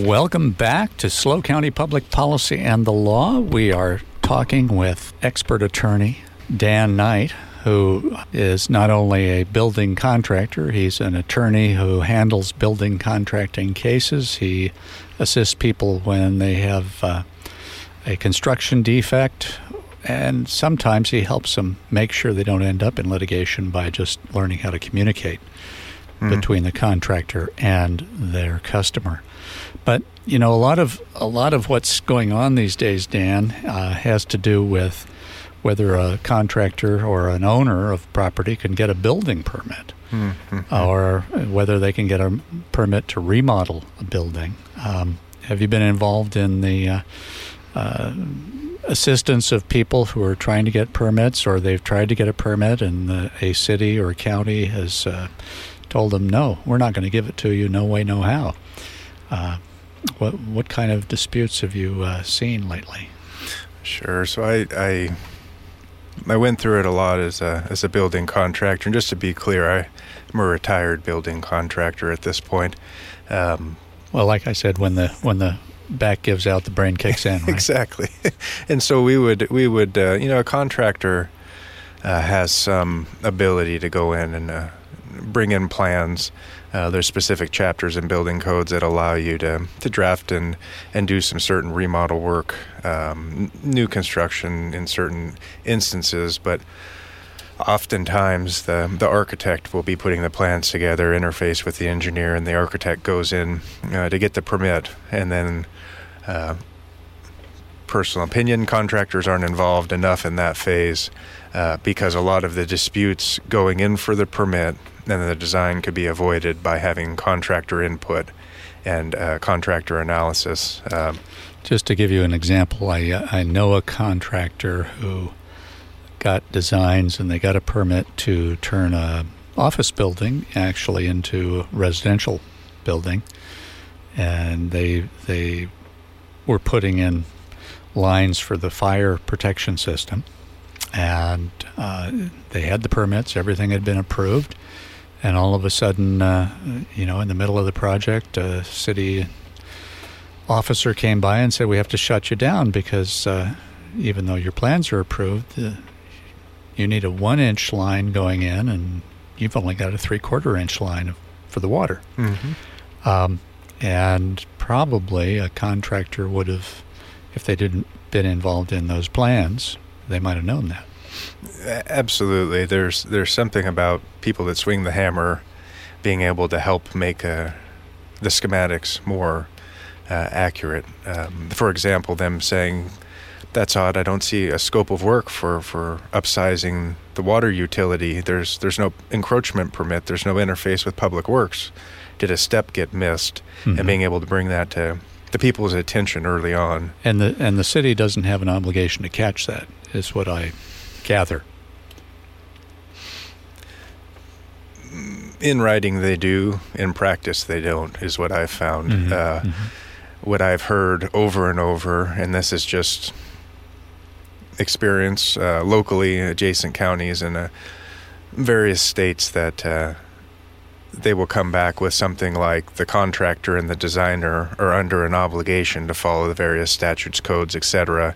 Welcome back to SLO County Public Policy and the Law. We are talking with expert attorney Dan Knight, who is not only a building contractor, he's an attorney who handles building contracting cases. He assists people when they have uh, a construction defect, and sometimes he helps them make sure they don't end up in litigation by just learning how to communicate mm. between the contractor and their customer. But you know, a lot of a lot of what's going on these days, Dan, uh, has to do with whether a contractor or an owner of property can get a building permit, mm-hmm. or whether they can get a permit to remodel a building. Um, have you been involved in the uh, uh, assistance of people who are trying to get permits, or they've tried to get a permit, and the, a city or county has uh, told them, "No, we're not going to give it to you. No way, no how." Uh, what what kind of disputes have you uh, seen lately? Sure. So I, I I went through it a lot as a as a building contractor. And just to be clear, I, am a retired building contractor at this point. Um, well, like I said, when the when the back gives out, the brain kicks in. Right? exactly. and so we would we would uh, you know a contractor uh, has some ability to go in and uh, bring in plans. Uh, there's specific chapters in building codes that allow you to, to draft and, and do some certain remodel work, um, new construction in certain instances, but oftentimes the, the architect will be putting the plans together, interface with the engineer, and the architect goes in uh, to get the permit, and then uh, personal opinion contractors aren't involved enough in that phase uh, because a lot of the disputes going in for the permit and the design could be avoided by having contractor input and uh, contractor analysis. Um, Just to give you an example, I, I know a contractor who got designs and they got a permit to turn a office building actually into a residential building, and they they were putting in lines for the fire protection system, and uh, they had the permits, everything had been approved, and all of a sudden, uh, you know, in the middle of the project, a city officer came by and said, "We have to shut you down because uh, even though your plans are approved, uh, you need a one-inch line going in, and you've only got a three-quarter inch line for the water." Mm-hmm. Um, and probably a contractor would have, if they didn't been involved in those plans, they might have known that. Absolutely. There's there's something about people that swing the hammer being able to help make uh, the schematics more uh, accurate. Um, for example, them saying, "That's odd. I don't see a scope of work for, for upsizing the water utility. There's there's no encroachment permit. There's no interface with Public Works. Did a step get missed?" Mm-hmm. And being able to bring that to the people's attention early on. And the and the city doesn't have an obligation to catch that. Is what I gather. In writing, they do. In practice, they don't. Is what I've found. Mm-hmm. Uh, mm-hmm. What I've heard over and over, and this is just experience uh, locally, adjacent counties, and uh, various states that uh, they will come back with something like the contractor and the designer are under an obligation to follow the various statutes, codes, etc.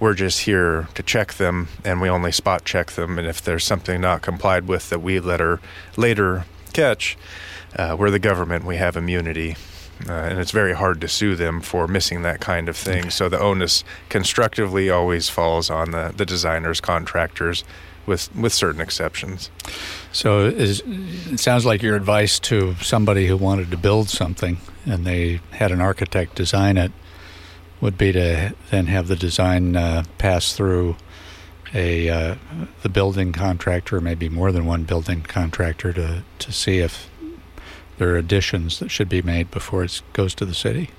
We're just here to check them, and we only spot check them. And if there's something not complied with that we later later catch, uh, we're the government. We have immunity. Uh, and it's very hard to sue them for missing that kind of thing. Okay. So the onus constructively always falls on the, the designers, contractors, with with certain exceptions. So is, it sounds like your advice to somebody who wanted to build something and they had an architect design it would be to then have the design uh, pass through a uh, the building contractor, maybe more than one building contractor, to to see if there are additions that should be made before it goes to the city.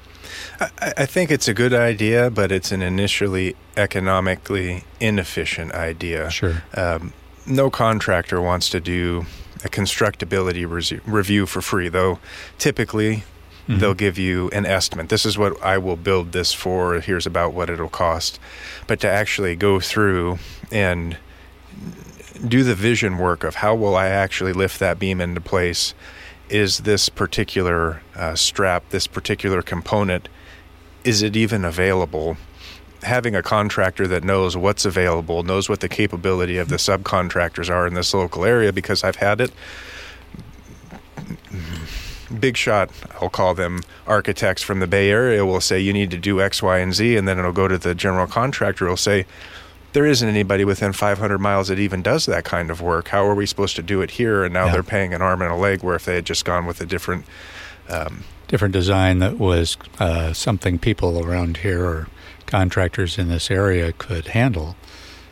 I, I think it's a good idea, but it's an initially economically inefficient idea. Sure. Um, no contractor wants to do a constructability re- review for free, though typically mm-hmm. they'll give you an estimate. This is what I will build this for. Here's about what it'll cost. But to actually go through and do the vision work of how will I actually lift that beam into place is this particular uh, strap, this particular component, is it even available? Having a contractor that knows what's available, knows what the capability of the subcontractors are in this local area, because I've had it. Big shot, I'll call them architects from the Bay Area, will say you need to do X, Y, and Z, and then it'll go to the general contractor, will say, there isn't anybody within 500 miles that even does that kind of work. How are we supposed to do it here? And now yeah. they're paying an arm and a leg, where if they had just gone with a different um, different design that was uh, something people around here or contractors in this area could handle,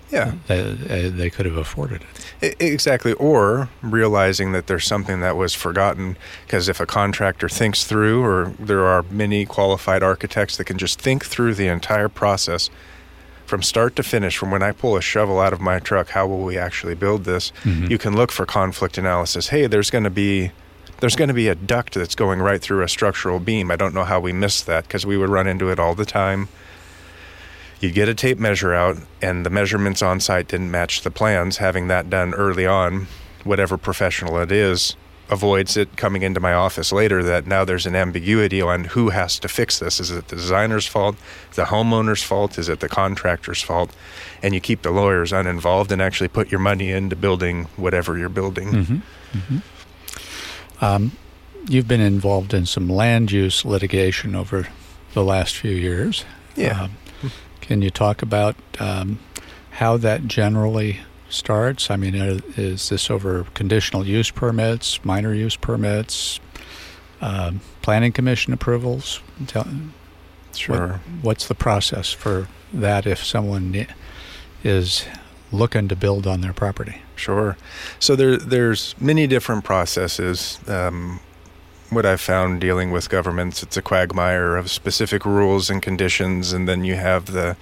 yeah, they, they could have afforded it. Exactly. Or realizing that there's something that was forgotten because if a contractor thinks through, or there are many qualified architects that can just think through the entire process from start to finish, from when I pull a shovel out of my truck, how will we actually build this? Mm-hmm. You can look for conflict analysis. Hey, there's going to be there's going to be a duct that's going right through a structural beam. I don't know how we missed that because we would run into it all the time. You'd get a tape measure out, and the measurements on site didn't match the plans. Having that done early on, whatever professional it is, avoids it coming into my office later that now there's an ambiguity on who has to fix this. Is it the designer's fault? The homeowner's fault? Is it the contractor's fault? And you keep the lawyers uninvolved and actually put your money into building whatever you're building. Mm-hmm. Mm-hmm. Um, you've been involved in some land use litigation over the last few years. Yeah. Um, can you talk about um, how that generally starts? I mean, uh, is this over conditional use permits, minor use permits, um, planning commission approvals? Tell, sure. What, what's the process for that if someone is looking to build on their property? Sure. So there, there's many different processes. Um, what I've found dealing with governments, it's a quagmire of specific rules and conditions, and then you have the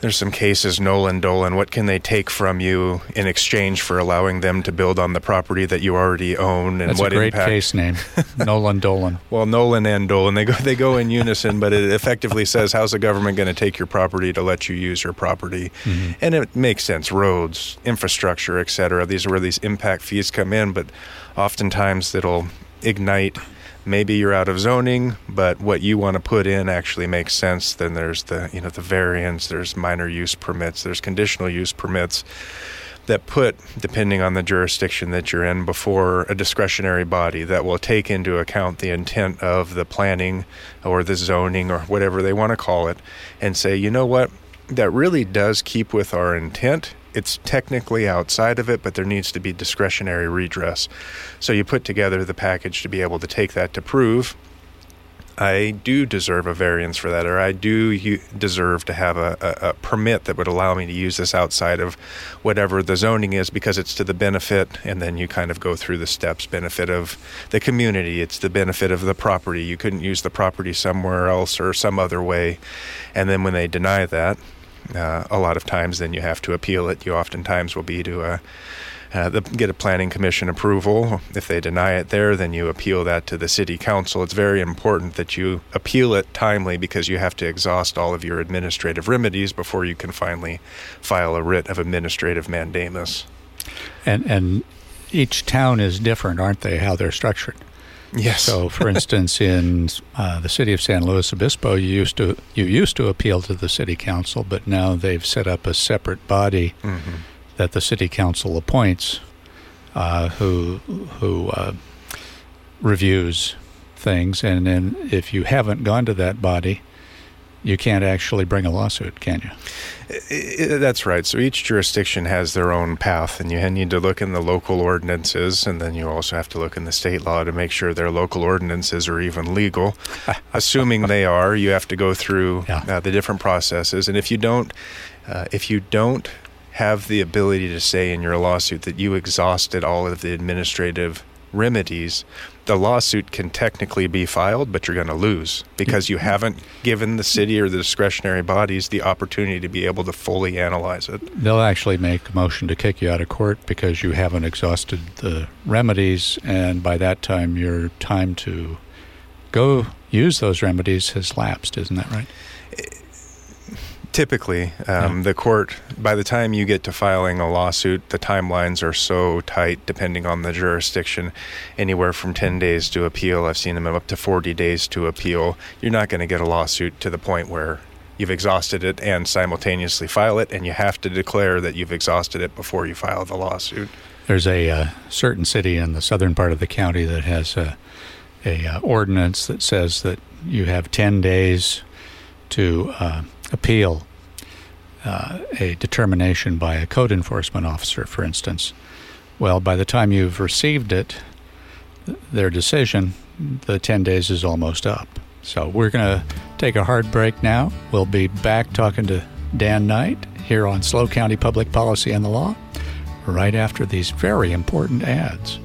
there's some cases, Nollan Dolan. What can they take from you in exchange for allowing them to build on the property that you already own? And That's what a great impact? case name, Nollan Dolan. well, Nollan and Dolan, they go they go in unison, but it effectively says, "How's the government going to take your property to let you use your property?" Mm-hmm. And it makes sense. Roads, infrastructure, etc. These are where these impact fees come in, but oftentimes it'll ignite maybe you're out of zoning, but what you want to put in actually makes sense. Then there's the you know the variance, there's minor use permits, there's conditional use permits that put, depending on the jurisdiction that you're in, before a discretionary body that will take into account the intent of the planning or the zoning or whatever they want to call it, and say, you know what, that really does keep with our intent it's technically outside of it, but there needs to be discretionary redress. So you put together the package to be able to take that to prove I do deserve a variance for that, or I do deserve to have a, a, a, permit that would allow me to use this outside of whatever the zoning is because it's to the benefit, and then you kind of go through the steps benefit of the community, it's the benefit of the property. You couldn't use the property somewhere else or some other way. And then when they deny that, uh, a lot of times, then you have to appeal it. You oftentimes will be to uh, uh, the, get a planning commission approval. If they deny it there, then you appeal that to the city council. It's very important that you appeal it timely because you have to exhaust all of your administrative remedies before you can finally file a writ of administrative mandamus. And and each town is different, aren't they? How they're structured. Yes. So, for instance, in uh, the city of San Luis Obispo, you used to you used to appeal to the city council, but now they've set up a separate body mm-hmm. that the city council appoints, uh, who who uh, reviews things, and then if you haven't gone to that body, you can't actually bring a lawsuit, can you? That's right. So each jurisdiction has their own path, and you need to look in the local ordinances, and then you also have to look in the state law to make sure their local ordinances are even legal. Assuming they are, you have to go through yeah. uh, the different processes, and if you don't, uh, if you don't have the ability to say in your lawsuit that you exhausted all of the administrative remedies, the lawsuit can technically be filed, but you're going to lose because you haven't given the city or the discretionary bodies the opportunity to be able to fully analyze it. They'll actually make a motion to kick you out of court because you haven't exhausted the remedies, and by that time, your time to go use those remedies has lapsed. Isn't that right? Typically, um, Yeah. the court, by the time you get to filing a lawsuit, the timelines are so tight, depending on the jurisdiction, anywhere from 10 days to appeal. I've seen them up to 40 days to appeal. You're not going to get a lawsuit to the point where you've exhausted it and simultaneously file it, and you have to declare that you've exhausted it before you file the lawsuit. There's a uh, certain city in the southern part of the county that has a, a uh, ordinance that says that you have 10 days to uh, appeal uh, a determination by a code enforcement officer, for instance. Well, by the time you've received it, their decision, the 10 days is almost up. So we're going to take a hard break now. We'll be back talking to Dan Knight here on SLO County Public Policy and the Law right after these very important ads.